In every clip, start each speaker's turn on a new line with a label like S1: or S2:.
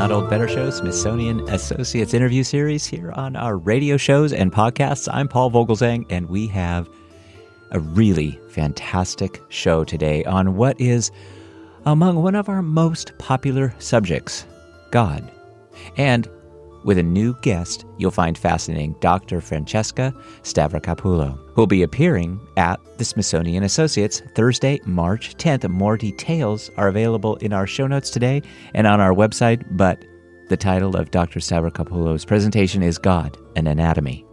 S1: Not Old Better Show, Smithsonian Associates interview series here on our radio shows and podcasts. I'm Paul Vogelzang, and we have a really fantastic show today on what is among one of our most popular subjects God. And with a new guest you'll find fascinating, Dr. Francesca Stavrakopoulou, who will be appearing at the Smithsonian Associates Thursday, March 10th. More details are available in our show notes today and on our website, but the title of Dr. Stavrakopoulou's presentation is God, an Anatomy.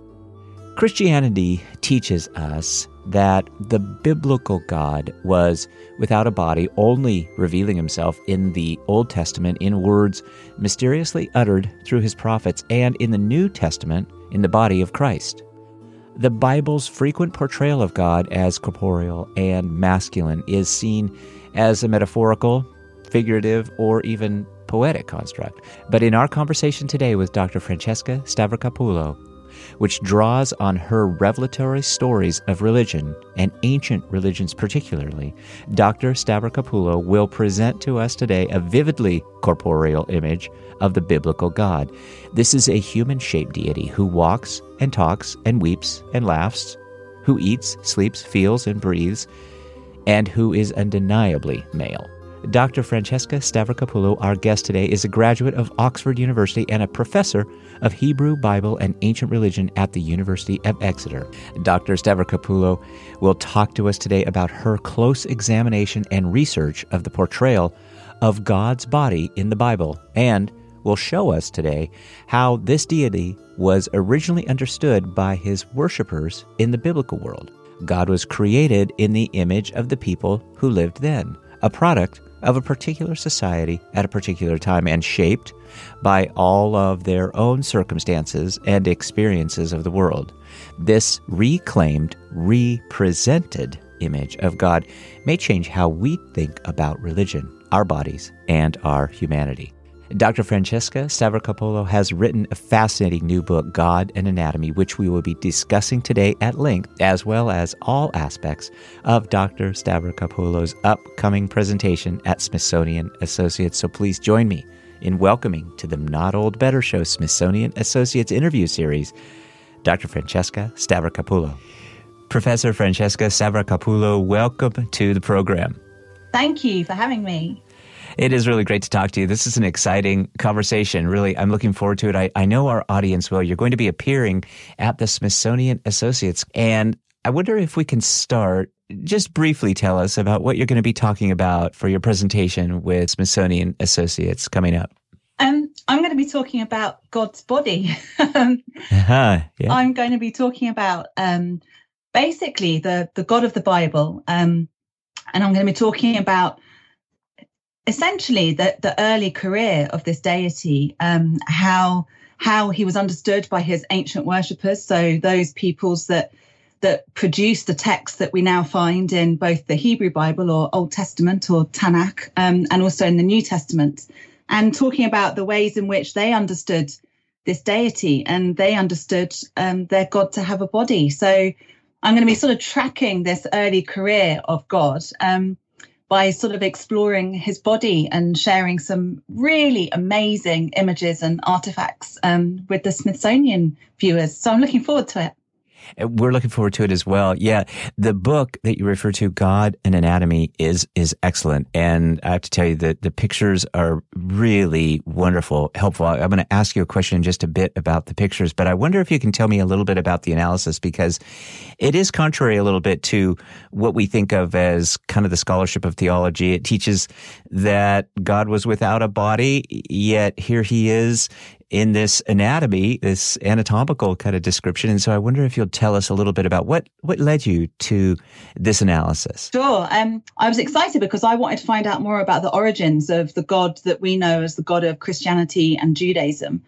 S1: Christianity teaches us that the biblical God was without a body, only revealing himself in the Old Testament in words mysteriously uttered through his prophets, and in the New Testament in the body of Christ. The Bible's frequent portrayal of God as corporeal and masculine is seen as a metaphorical, figurative, or even poetic construct. But in our conversation today with Dr. Francesca Stavrakopoulou, which draws on her revelatory stories of religion, and ancient religions particularly, Dr. Stavrakopoulou will present to us today a vividly corporeal image of the biblical God. This is a human shaped deity who walks and talks and weeps and laughs, who eats, sleeps, feels, and breathes, and who is undeniably male. Dr. Francesca Stavrakopoulou, our guest today, is a graduate of Oxford University and a professor of Hebrew, Bible, and Ancient Religion at the University of Exeter. Dr. Stavrakopoulou will talk to us today about her close examination and research of the portrayal of God's body in the Bible and will show us today how this deity was originally understood by his worshippers in the biblical world. God was created in the image of the people who lived then, a product of a particular society at a particular time and shaped by all of their own circumstances and experiences of the world. This reclaimed, represented image of God may change how we think about religion, our bodies, and our humanity. Dr. Francesca Stavrakopoulou has written a fascinating new book, God and Anatomy, which we will be discussing today at length, as well as all aspects of Dr. Stavrakopoulou's upcoming presentation at Smithsonian Associates. So please join me in welcoming to the Not Old Better Show Smithsonian Associates interview series, Dr. Francesca Stavrakopoulou. Professor Francesca Stavrakopoulou, welcome to the program.
S2: Thank you for having me.
S1: It is really great to talk to you. This is an exciting conversation. Really, I'm looking forward to it. I, I know our audience will. You're going to be appearing at the Smithsonian Associates. And I wonder if we can start just briefly tell us about what you're going to be talking about for your presentation with Smithsonian Associates coming up.
S2: Um, I'm going to be talking about God's body. uh-huh, yeah. I'm going to be talking about um, basically the the God of the Bible, um, and I'm going to be talking about essentially the, the early career of this deity, um, how how he was understood by his ancient worshippers, so those peoples that that produced the texts that we now find in both the Hebrew Bible or Old Testament or Tanakh, um, and also in the New Testament, and talking about the ways in which they understood this deity and they understood um, their God to have a body. So I'm going to be sort of tracking this early career of God. Um, by sort of exploring his body and sharing some really amazing images and artifacts um, with the Smithsonian viewers. So I'm looking forward to it.
S1: We're looking forward to it as well. Yeah. The book that you refer to, God and Anatomy, is, is excellent. And I have to tell you that the pictures are really wonderful, helpful. I'm going to ask you a question in just a bit about the pictures, but I wonder if you can tell me a little bit about the analysis because it is contrary a little bit to what we think of as kind of the scholarship of theology. It teaches that God was without a body, yet here he is in this anatomy, this anatomical kind of description. And so I wonder if you'll tell us a little bit about what, what led you to this analysis.
S2: Sure. Um, I was excited because I wanted to find out more about the origins of the God that we know as the God of Christianity and Judaism.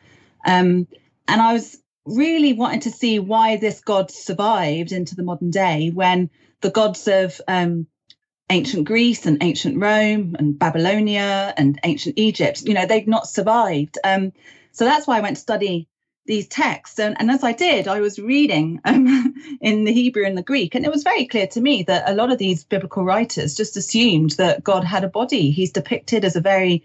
S2: Um, and I was really wanting to see why this God survived into the modern day when the gods of um, ancient Greece and ancient Rome and Babylonia and ancient Egypt, you know, they've not survived. Um, so that's why I went to study these texts. And, and as I did, I was reading um, in the Hebrew and the Greek. And it was very clear to me that a lot of these biblical writers just assumed that God had a body. He's depicted as a very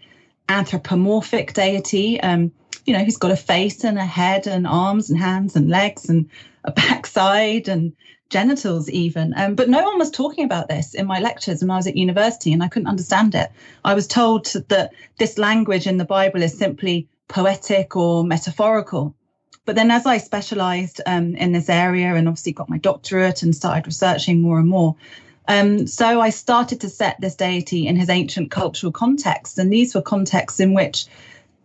S2: anthropomorphic deity. Um, you know, he's got a face and a head and arms and hands and legs and a backside and genitals even. Um, but no one was talking about this in my lectures when I was at university and I couldn't understand it. I was told that this language in the Bible is simply poetic or metaphorical. But then as I specialized um, in this area and obviously got my doctorate and started researching more and more, um, so I started to set this deity in his ancient cultural context. And these were contexts in which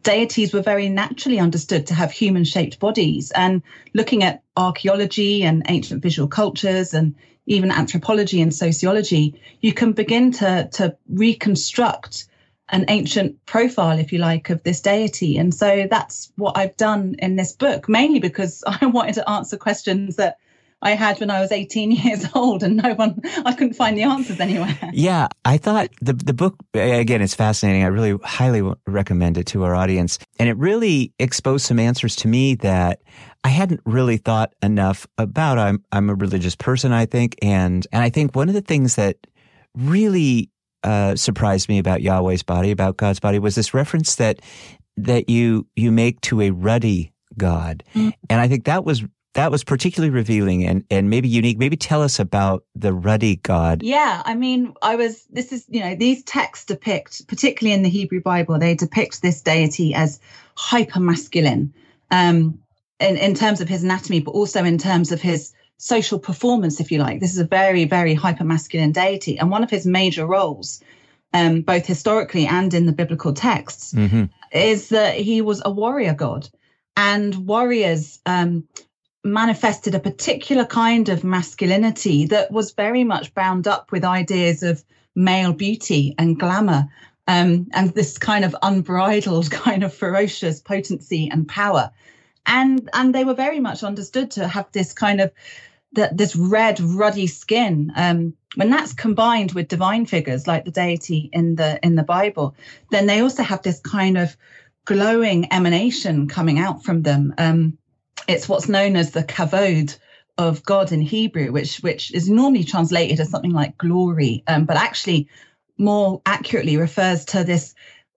S2: deities were very naturally understood to have human shaped bodies. And looking at archaeology and ancient visual cultures and even anthropology and sociology, you can begin to, to reconstruct an ancient profile, if you like, of this deity. And so that's what I've done in this book, mainly because I wanted to answer questions that I had when I was 18 years old and no one, I couldn't find the answers anywhere.
S1: Yeah. I thought the, the book, again, it's fascinating. I really highly recommend it to our audience. And it really exposed some answers to me that I hadn't really thought enough about. I'm, I'm a religious person, I think. And, and I think one of the things that really uh, surprised me about Yahweh's body, about God's body, was this reference that that you you make to a ruddy God, mm. and I think that was that was particularly revealing and, and maybe unique. Maybe tell us about the ruddy God.
S2: Yeah, I mean, I was, this is, you know, these texts depict, particularly in the Hebrew Bible, they depict this deity as hyper masculine um, in, in terms of his anatomy, but also in terms of his social performance, if you like. This is a very, very hyper masculine deity. And one of his major roles, um, both historically and in the biblical texts, mm-hmm. is that he was a warrior god. And warriors, um, manifested a particular kind of masculinity that was very much bound up with ideas of male beauty and glamour um, and this kind of unbridled kind of ferocious potency and power and and they were very much understood to have this kind of that this red ruddy skin um, when that's combined with divine figures like the deity in the in the bible then they also have this kind of glowing emanation coming out from them. Um, it's what's known as the kavod of God in Hebrew, which which is normally translated as something like glory, um, but actually more accurately refers to this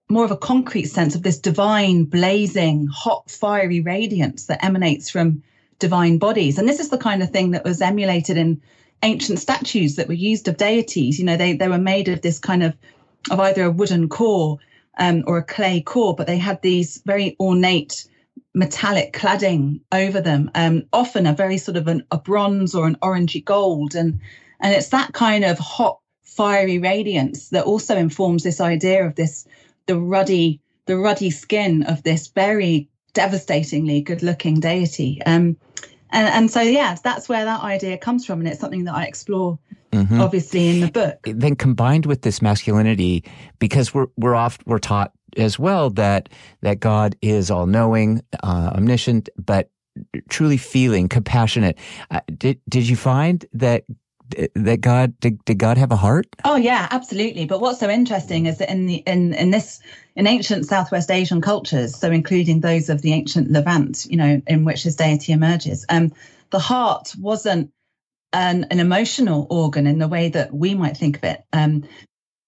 S2: more of a concrete sense of this divine, blazing, hot, fiery radiance that emanates from divine bodies. And this is the kind of thing that was emulated in ancient statues that were used of deities. You know, they they were made of this kind of of either a wooden core um, or a clay core, but they had these very ornate metallic cladding over them, um, often a very sort of an, a bronze or an orangey gold. And, and it's that kind of hot, fiery radiance that also informs this idea of this, the ruddy, the ruddy skin of this very devastatingly good looking deity. Um, and, and so, yeah, that's where that idea comes from. And it's something that I explore Mm-hmm. obviously in the book.
S1: Then combined with this masculinity, because we're we're oft we're taught as well that that God is all knowing, uh, omniscient, but truly feeling, compassionate. Uh, did did you find that that God did, did God have a heart?
S2: Oh yeah, absolutely. But what's so interesting is that in the in in this in ancient Southwest Asian cultures, so including those of the ancient Levant, you know, in which his deity emerges, um, the heart wasn't an, an emotional organ in the way that we might think of it. Um,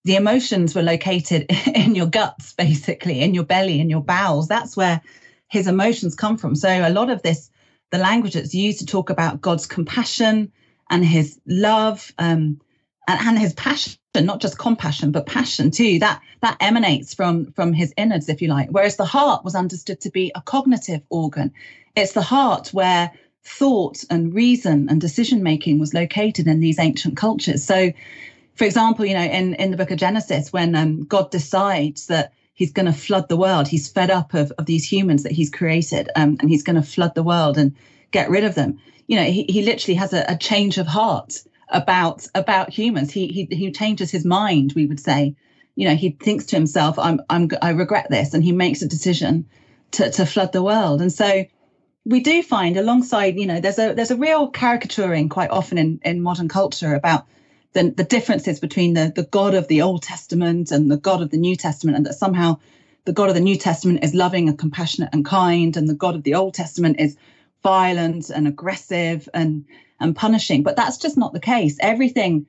S2: the emotions were located in your guts, basically, in your belly, in your bowels. That's where his emotions come from. So a lot of this, the language that's used to talk about God's compassion and his love um, and, and his passion, not just compassion, but passion too, that that emanates from from his innards, if you like. Whereas the heart was understood to be a cognitive organ. It's the heart where thought and reason and decision making was located in these ancient cultures. So for example, you know, in, in the book of Genesis, when um, God decides that he's going to flood the world, he's fed up of, of these humans that he's created, um, and he's going to flood the world and get rid of them. You know, he, he literally has a, a change of heart about about humans. He, he he changes his mind, we would say. You know, he thinks to himself, "I'm I'm I regret this," and he makes a decision to to flood the world. And so we do find alongside, you know, there's a there's a real caricaturing quite often in in modern culture about the, the differences between the, the God of the Old Testament and the God of the New Testament, and that somehow the God of the New Testament is loving and compassionate and kind, and the God of the Old Testament is violent and aggressive and and punishing. But that's just not the case. Everything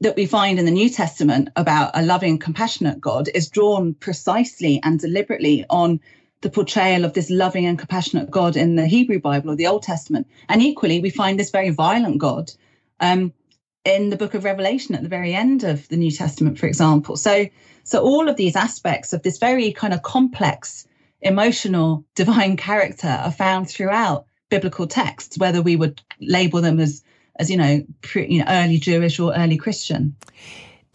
S2: that we find in the New Testament about a loving compassionate God is drawn precisely and deliberately on the portrayal of this loving and compassionate God in the Hebrew Bible or the Old Testament. And equally, we find this very violent God um, in the book of Revelation at the very end of the New Testament, for example. So, so all of these aspects of this very kind of complex, emotional, divine character are found throughout biblical texts, whether we would label them as as you know, pre, you know, early Jewish or early Christian.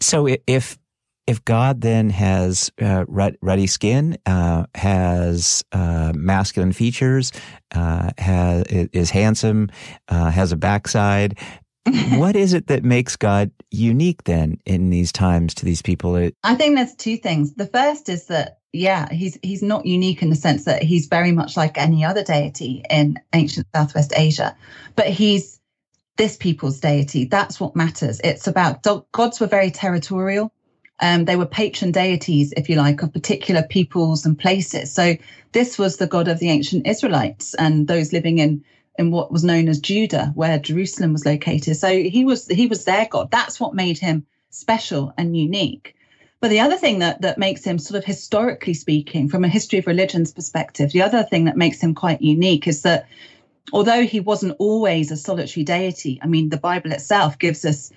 S1: So if if God then has uh, ruddy skin, uh, has uh, masculine features, uh, has is handsome, uh, has a backside, what is it that makes God unique then in these times to these people?
S2: I think there's two things. The first is that yeah, he's he's not unique in the sense that he's very much like any other deity in ancient Southwest Asia, but he's this people's deity. That's what matters. It's about gods were very territorial. Um, they were patron deities, if you like, of particular peoples and places. So this was the god of the ancient Israelites and those living in in what was known as Judah, where Jerusalem was located. So he was he was their god. That's what made him special and unique. But the other thing that that makes him sort of historically speaking, from a history of religions perspective, the other thing that makes him quite unique is that although he wasn't always a solitary deity, I mean, the Bible itself gives us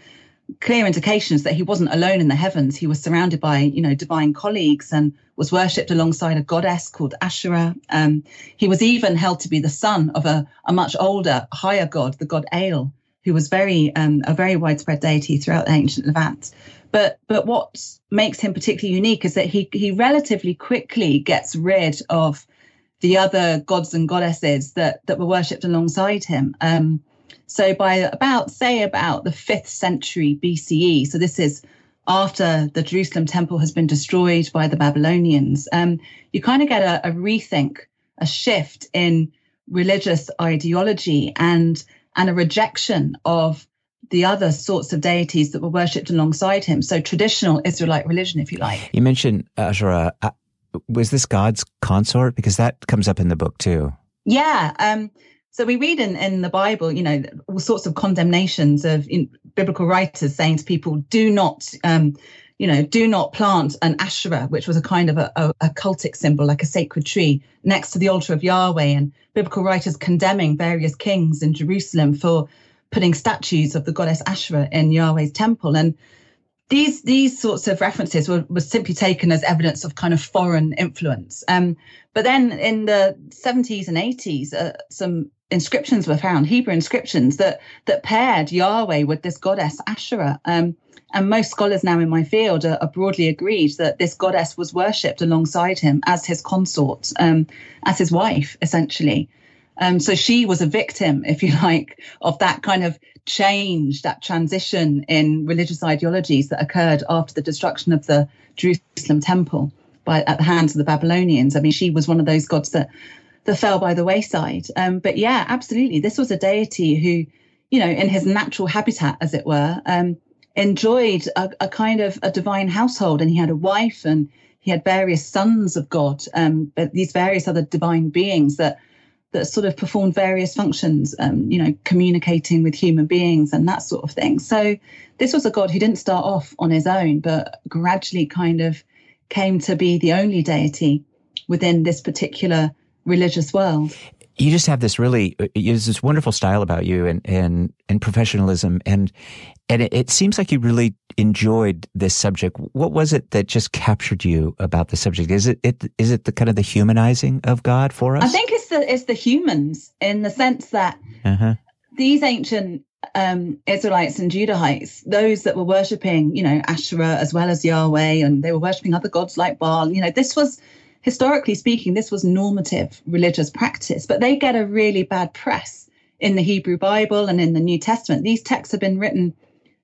S2: clear indications that he wasn't alone in the heavens. He was surrounded by, you know, divine colleagues and was worshipped alongside a goddess called Asherah. Um, he was even held to be the son of a, a much older, higher god, the god El, who was very um, a very widespread deity throughout the ancient Levant. But but what makes him particularly unique is that he he relatively quickly gets rid of the other gods and goddesses that that were worshipped alongside him. Um, so by about say about the fifth century BCE, so this is after the Jerusalem temple has been destroyed by the Babylonians, um, you kind of get a, a rethink, a shift in religious ideology and and a rejection of the other sorts of deities that were worshipped alongside him. So traditional Israelite religion, if you like.
S1: You mentioned Asherah was this God's consort? Because that comes up in the book too.
S2: Yeah. Um, so we read in, in the Bible, you know, all sorts of condemnations of in, biblical writers saying to people, do not, um, you know, do not plant an Asherah, which was a kind of a, a, a, cultic symbol, like a sacred tree, next to the altar of Yahweh. And biblical writers condemning various kings in Jerusalem for putting statues of the goddess Asherah in Yahweh's temple. And these these sorts of references were, were simply taken as evidence of kind of foreign influence. Um, but then in the 70s and 80s, uh, some inscriptions were found, Hebrew inscriptions that that paired Yahweh with this goddess Asherah. Um, and most scholars now in my field are, are, broadly agreed that this goddess was worshipped alongside him as his consort, um, as his wife, essentially. Um, so she was a victim, if you like, of that kind of change, that transition in religious ideologies that occurred after the destruction of the Jerusalem temple by at the hands of the Babylonians. I mean, she was one of those gods that that fell by the wayside. Um, but yeah, absolutely, this was a deity who, you know, in his natural habitat, as it were, um, enjoyed a, a, kind of a divine household, and he had a wife and he had various sons of God, um, but these various other divine beings that that sort of performed various functions, um, you know, communicating with human beings and that sort of thing. So this was a god who didn't start off on his own, but gradually kind of came to be the only deity within this particular religious world.
S1: You just have this really, there's this wonderful style about you and and and professionalism, and and it, it seems like you really enjoyed this subject. What was it that just captured you about the subject? Is it, it is it the kind of the humanizing of God for us?
S2: I think it's the it's the humans in the sense that uh-huh. these ancient um, Israelites and Judahites, those that were worshipping, you know, Asherah as well as Yahweh, and they were worshipping other gods like Baal. You know, this was historically speaking, this was normative religious practice, but they get a really bad press in the Hebrew Bible and in the New Testament. These texts have been written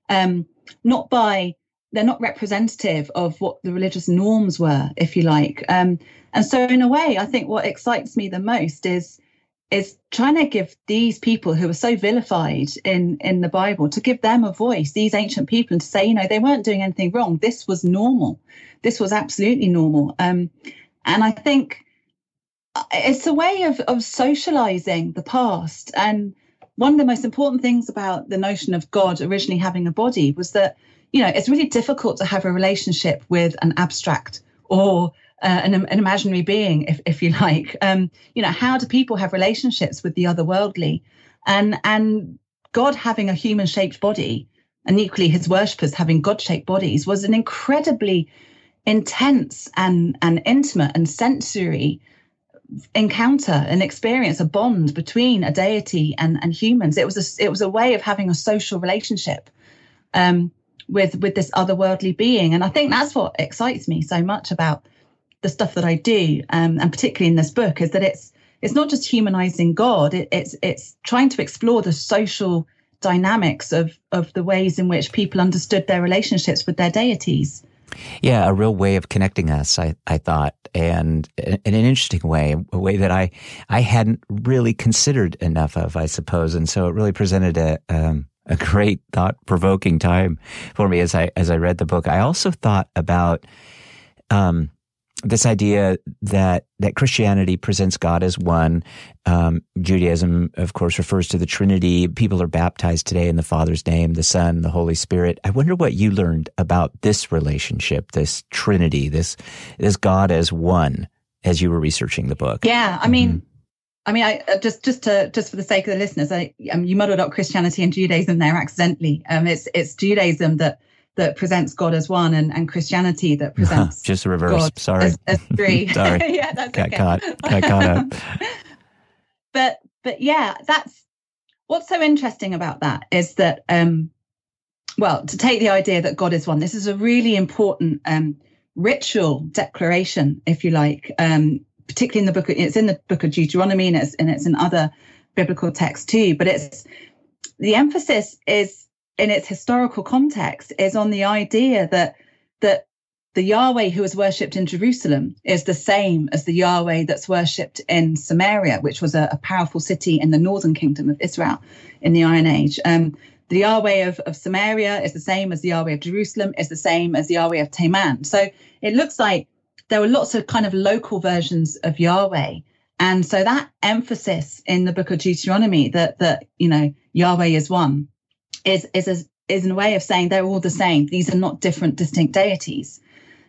S2: um, not by they're not representative of what the religious norms were, if you like. Um, and so, in a way, I think what excites me the most is is trying to give these people who are so vilified in in the Bible to give them a voice. These ancient people, and to say, you know, they weren't doing anything wrong. This was normal. This was absolutely normal. Um, and I think uh, it's a way of of socializing the past and one of the most important things about the notion of God originally having a body was that, you know, it's really difficult to have a relationship with an abstract or uh, an, an, imaginary being, if, if you like. Um, you know, how do people have relationships with the otherworldly? And and God having a human shaped body, and equally his worshippers having God shaped bodies, was an incredibly intense and and intimate and sensory encounter an experience a bond between a deity and and humans. It was a it was a way of having a social relationship um, with with this otherworldly being. And i think that's what excites me so much about the stuff that i do um, and particularly in this book is that it's it's not just humanizing god. It, it's it's trying to explore the social dynamics of of the ways in which people understood their relationships with their deities
S1: yeah, a real way of connecting us, I, I thought, and in an interesting way, a way that I, I hadn't really considered enough of, I suppose. And so it really presented a, um, a great thought provoking time for me as I, as I read the book. I also thought about, um, this idea that that Christianity presents God as one. Um, Judaism, of course, refers to the Trinity. People are baptized today in the Father's name, the Son, the Holy Spirit. I wonder what you learned about this relationship, this Trinity, this this God as one, as you were researching the book.
S2: Yeah, I mean. Mm-hmm. I mean, I uh, just just to just for the sake of the listeners, I um, you muddled up Christianity and Judaism there accidentally. Um, it's it's Judaism that that presents God as one and, and Christianity that presents
S1: just the reverse. God Sorry,
S2: as, as three.
S1: Sorry,
S2: yeah, that's
S1: got
S2: okay.
S1: caught. Got caught up.
S2: but but yeah, that's what's so interesting about that is that um, well, to take the idea that God is one, this is a really important um, ritual declaration, if you like, um, particularly in the book. Of, it's in the book of Deuteronomy and it's and it's in other biblical texts too. But it's the emphasis is in its historical context is on the idea that that the Yahweh who is worshipped in Jerusalem is the same as the Yahweh that's worshipped in Samaria, which was a, a powerful city in the northern kingdom of Israel in the Iron Age. Um, the Yahweh of, of Samaria is the same as the Yahweh of Jerusalem, is the same as the Yahweh of Teman. So it looks like there were lots of kind of local versions of Yahweh. And so that emphasis in the book of Deuteronomy that that, you know, Yahweh is one is is a, is in a way of saying they're all the same. These are not different, distinct deities.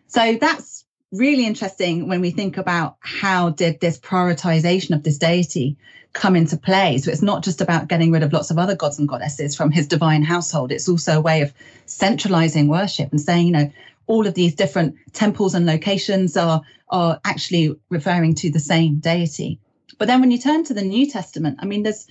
S2: So that's really interesting when we think about how did this prioritization of this deity come into play. So it's not just about getting rid of lots of other gods and goddesses from his divine household. It's also a way of centralizing worship and saying, you know, all of these different temples and locations are are actually referring to the same deity. But then when you turn to the New Testament, I mean, there's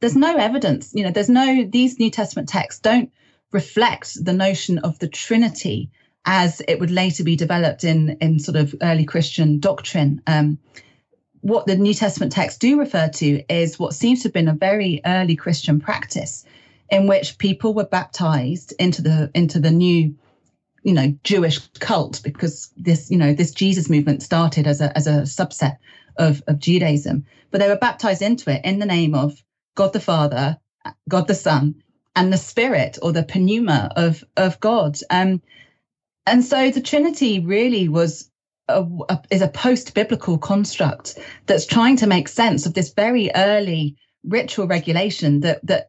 S2: there's no evidence. You know, there's no these New Testament texts don't reflect the notion of the Trinity as it would later be developed in in sort of early Christian doctrine. Um, what the New Testament texts do refer to is what seems to have been a very early Christian practice, in which people were baptized into the into the new you know Jewish cult because this you know this Jesus movement started as a as a subset of, of Judaism, but they were baptized into it in the name of God the Father, God the Son, and the Spirit or the pneuma of, of God. Um, and so the Trinity really was a, a, is a post-biblical construct that's trying to make sense of this very early ritual regulation that that,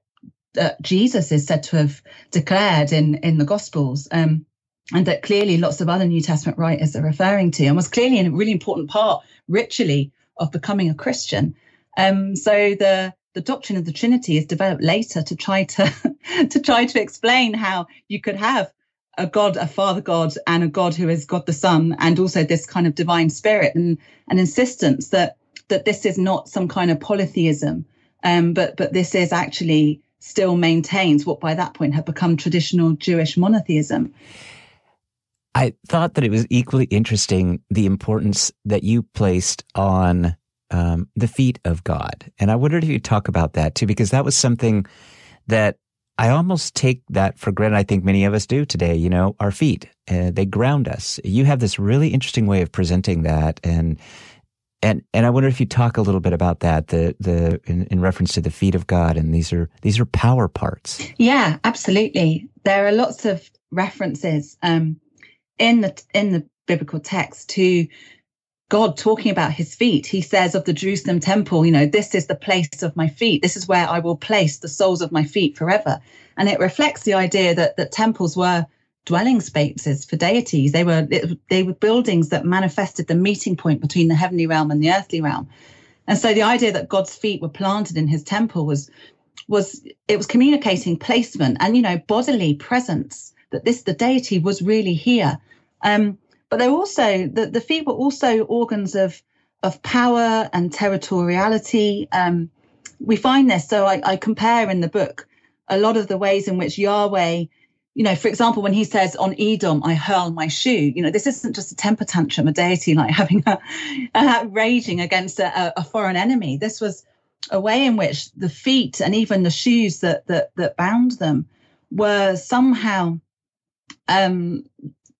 S2: that Jesus is said to have declared in in the Gospels. Um, and that clearly lots of other New Testament writers are referring to, and was clearly a really important part ritually of becoming a Christian. Um, so the the doctrine of the Trinity is developed later to try to to try to explain how you could have a God, a Father God, and a God who is God the Son, and also this kind of divine spirit and an insistence that that this is not some kind of polytheism, um, but but this is actually still maintains what by that point had become traditional Jewish monotheism.
S1: I thought that it was equally interesting the importance that you placed on um, the feet of God. And I wondered if you'd talk about that too, because that was something that I almost take that for granted. I think many of us do today. You know, our feet, uh, they ground us. You have this really interesting way of presenting that. And, and, and I wonder if you talk a little bit about that, the, the, in, in reference to the feet of God. And these are, these are power parts.
S2: Yeah, absolutely. There are lots of references. Um, in the in the biblical text to God talking about his feet. He says of the Jerusalem temple, you know, this is the place of my feet. This is where I will place the soles of my feet forever. And it reflects the idea that that temples were dwelling spaces for deities. They were they were buildings that manifested the meeting point between the heavenly realm and the earthly realm. And so the idea that God's feet were planted in his temple was was it was communicating placement and you know bodily presence that this the deity was really here. Um, but they're also the, the feet were also organs of of power and territoriality. Um, we find this. So I, I compare in the book a lot of the ways in which Yahweh you know, for example, when he says on Edom, I hurl my shoe, you know, this isn't just a temper tantrum, a deity like having a, a raging against a, a, foreign enemy. This was a way in which the feet and even the shoes that that that bound them were somehow um,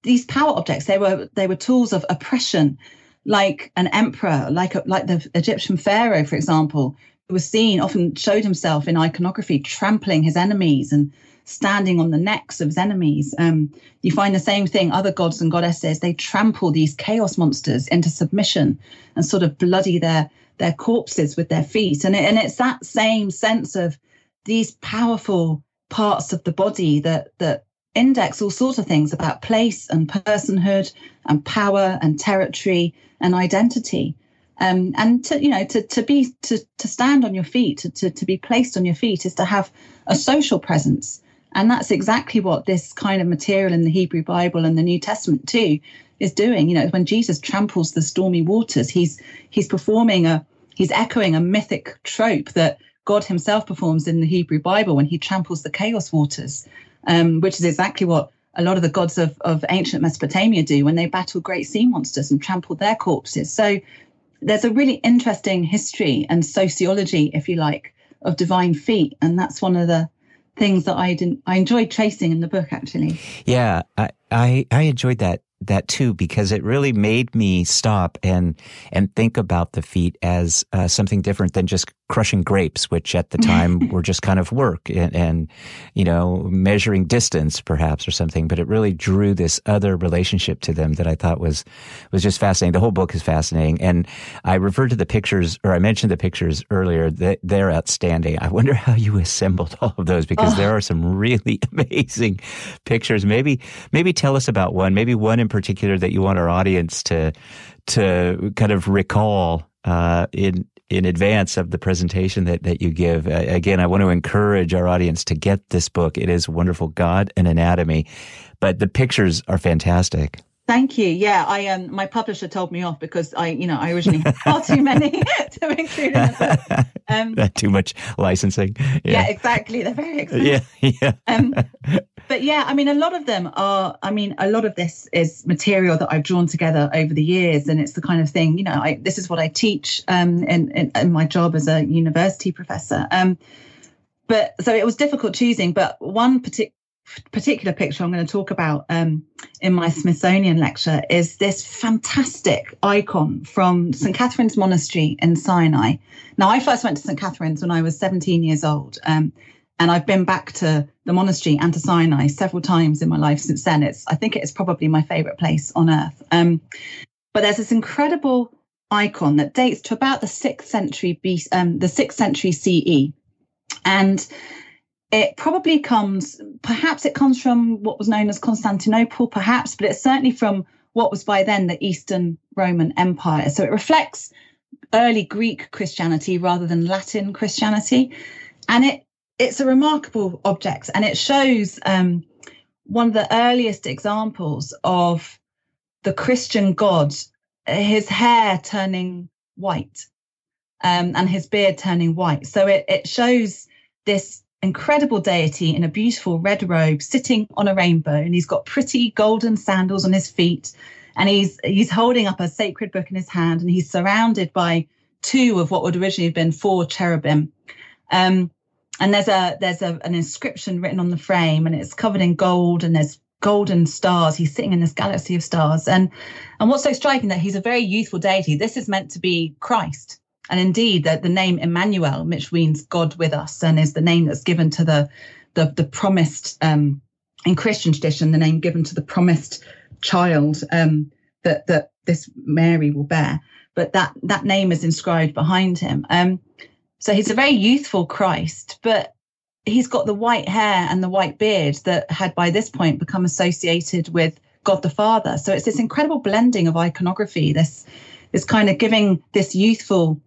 S2: these power objects. They were they were tools of oppression, like an emperor, like a, like the Egyptian pharaoh, for example, who was seen often showed himself in iconography trampling his enemies and standing on the necks of his enemies. Um, you find the same thing, other gods and goddesses, they trample these chaos monsters into submission and sort of bloody their, their corpses with their feet. And, it, and it's that same sense of these powerful parts of the body that, that index all sorts of things about place and personhood and power and territory and identity. Um, and to you know to to be to to stand on your feet to, to to be placed on your feet is to have a social presence and that's exactly what this kind of material in the Hebrew Bible and the New Testament too is doing. You know, when Jesus tramples the stormy waters, he's he's performing a he's echoing a mythic trope that God himself performs in the Hebrew Bible when he tramples the chaos waters, um, which is exactly what a lot of the gods of, of ancient Mesopotamia do when they battle great sea monsters and trample their corpses. So there's a really interesting history and sociology, if you like, of divine feet. And that's one of the things that I didn't I enjoyed tracing in the book actually.
S1: Yeah, I I, I enjoyed that that too because it really made me stop and and think about the feet as uh, something different than just crushing grapes, which at the time were just kind of work and, and, you know measuring distance perhaps or something. But it really drew this other relationship to them that I thought was was just fascinating. The whole book is fascinating, and I referred to the pictures or I mentioned the pictures earlier. That they're outstanding. I wonder how you assembled all of those because oh. there are some really amazing pictures. Maybe maybe tell us about one. Maybe one in particular that you want our audience to to kind of recall uh, in in advance of the presentation that, that you give. Uh, again, I want to encourage our audience to get this book. It is wonderful, God and Anatomy, but the pictures are fantastic.
S2: Thank you. Yeah, I um, my publisher told me off because I, you know, I originally had far too many to include in the book.
S1: Um, too much licensing.
S2: Yeah. yeah. exactly. They're very expensive. Yeah, yeah. um, but yeah, I mean, a lot of them are. I mean, a lot of this is material that I've drawn together over the years, and it's the kind of thing, you know, I, this is what I teach um, in, in, in my job as a university professor. Um, but so it was difficult choosing. But one particular particular picture I'm going to talk about um, in my Smithsonian lecture is this fantastic icon from St. Catherine's Monastery in Sinai. Now, I first went to St. Catherine's when I was 17 years old, um, and I've been back to the monastery and to Sinai several times in my life since then. It's I think it's probably my favorite place on earth. Um, but there's this incredible icon that dates to about the sixth century BC, um, the sixth century CE, and it probably comes, perhaps it comes from what was known as Constantinople, perhaps, but it's certainly from what was by then the Eastern Roman Empire. So it reflects early Greek Christianity rather than Latin Christianity. And it it's a remarkable object and it shows um, one of the earliest examples of the Christian God, his hair turning white um, and his beard turning white. So it, it shows this incredible deity in a beautiful red robe sitting on a rainbow and he's got pretty golden sandals on his feet and he's he's holding up a sacred book in his hand and he's surrounded by two of what would originally have been four cherubim. Um, and there's a there's a, an inscription written on the frame and it's covered in gold and there's golden stars. He's sitting in this galaxy of stars. And and what's so striking that he's a very youthful deity. This is meant to be christ and indeed, the, the name Emmanuel, which means God with us, and is the name that's given to the the, the promised um, in Christian tradition, the name given to the promised child um, that that this Mary will bear. But that that name is inscribed behind him. Um, so he's a very youthful Christ, but he's got the white hair and the white beard that had by this point become associated with God the Father. So it's this incredible blending of iconography, this this kind of giving this youthful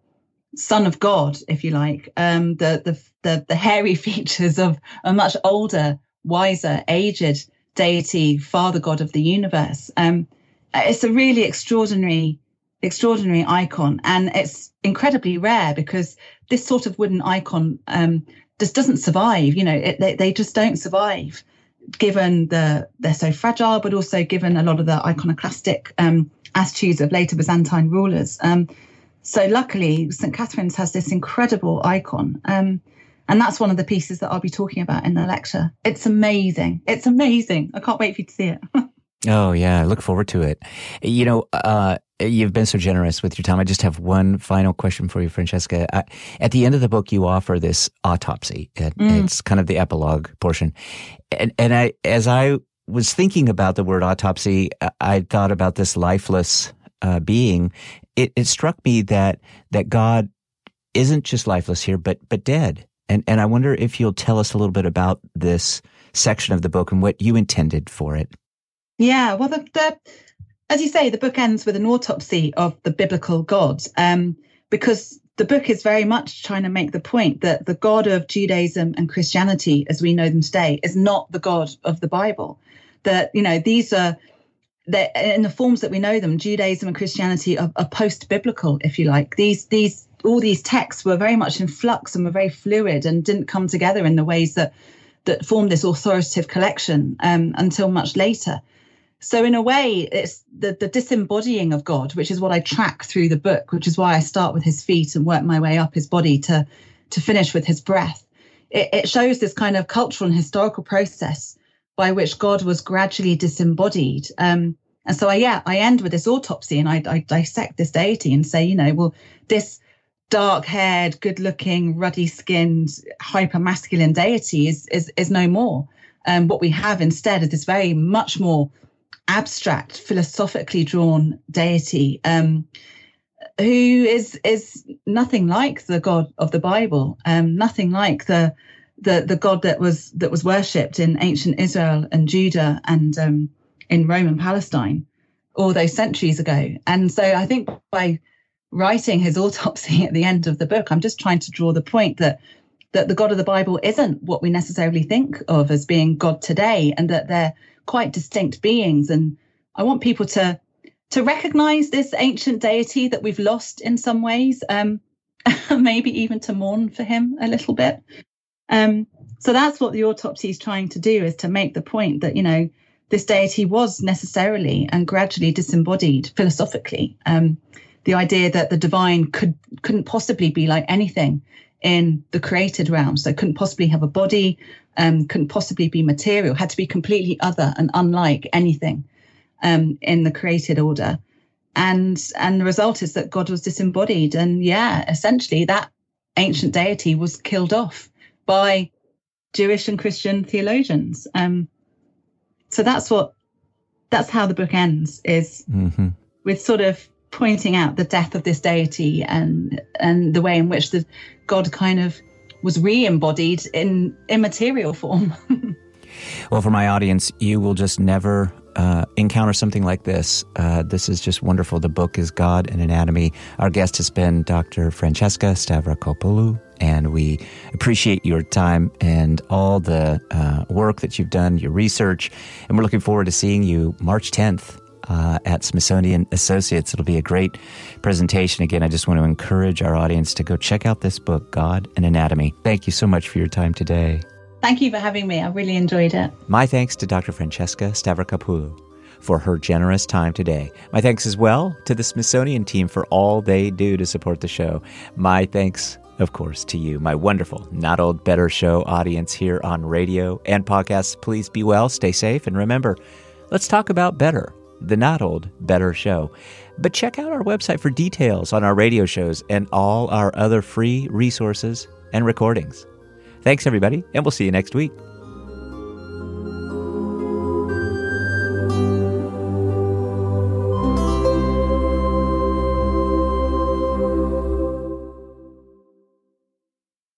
S2: son of God, if you like, um, the, the the the hairy features of a much older, wiser, aged deity, Father God of the universe. Um, it's a really extraordinary, extraordinary icon, and it's incredibly rare because this sort of wooden icon um, just doesn't survive. You know, it, they they just don't survive, given the they're so fragile, but also given a lot of the iconoclastic um, attitudes of later Byzantine rulers. So luckily, St Catherine's has this incredible icon. Um, and that's one of the pieces that I'll be talking about in the lecture. It's amazing. It's amazing. I can't wait for you to see it.
S1: oh, yeah. I look forward to it. You know, uh, you've been so generous with your time. I just have one final question for you, Francesca. Uh, at the end of the book, you offer this autopsy. It, mm. It's kind of the epilogue portion. And, and I, as I was thinking about the word autopsy, I thought about this lifeless uh, being. It, it struck me that that God isn't just lifeless here, but but dead. And and I wonder if you'll tell us a little bit about this section of the book and what you intended for it.
S2: Yeah, well, the, the as you say, the book ends with an autopsy of the biblical God, um, because the book is very much trying to make the point that the God of Judaism and Christianity, as we know them today, is not the God of the Bible. That you know these are in the forms that we know them, Judaism and Christianity are, are post-biblical, if you like. These these all these texts were very much in flux and were very fluid and didn't come together in the ways that that formed this authoritative collection um, until much later. So in a way, it's the the disembodying of God, which is what I track through the book, which is why I start with his feet and work my way up his body to to finish with his breath. It, it shows this kind of cultural and historical process by which God was gradually disembodied. Um, and so I, yeah, I end with this autopsy and I, I dissect this deity and say, you know, well, this dark haired, good looking, ruddy skinned, hyper masculine deity is, is, is no more. Um, what we have instead is this very much more abstract, philosophically drawn deity um, who is is nothing like the God of the Bible, um, nothing like the the the God that was that was worshipped in ancient Israel and Judah and um, in Rome and Palestine all those centuries ago. And so I think by writing his autopsy at the end of the book, I'm just trying to draw the point that that the God of the Bible isn't what we necessarily think of as being God today, and that they're quite distinct beings. And I want people to to recognize this ancient deity that we've lost in some ways, um, maybe even to mourn for him a little bit. Um, so that's what the autopsy is trying to do is to make the point that, you know, this deity was necessarily and gradually disembodied philosophically. Um, the idea that the divine could couldn't possibly be like anything in the created realm, so couldn't possibly have a body, um, couldn't possibly be material, had to be completely other and unlike anything um, in the created order. And and the result is that God was disembodied, and yeah, essentially that ancient deity was killed off by Jewish and Christian theologians. Um, so that's what that's how the book ends is mm-hmm. with sort of pointing out the death of this deity and and the way in which the god kind of was re-embodied in immaterial form
S1: well for my audience you will just never uh, encounter something like this, uh, this is just wonderful. The book is God and Anatomy. Our guest has been Dr. Francesca Stavrakopoulou, and we appreciate your time and all the uh, work that you've done, your research, and we're looking forward to seeing you March 10th. Uh, at Smithsonian Associates. It'll be a great presentation. Again, I just want to encourage our audience to go check out this book, God and Anatomy. Thank you so much for your time today.
S2: Thank you for having me. I really enjoyed it.
S1: My thanks to Dr. Francesca Stavrakopoulou for her generous time today. My thanks as well to the Smithsonian team for all they do to support the show. My thanks, of course, to you, my wonderful Not Old Better Show audience here on radio and podcasts. Please be well, stay safe, and remember, let's talk about better, the Not Old Better Show. But check out our website for details on our radio shows and all our other free resources and recordings. Thanks, everybody, and we'll see you next week.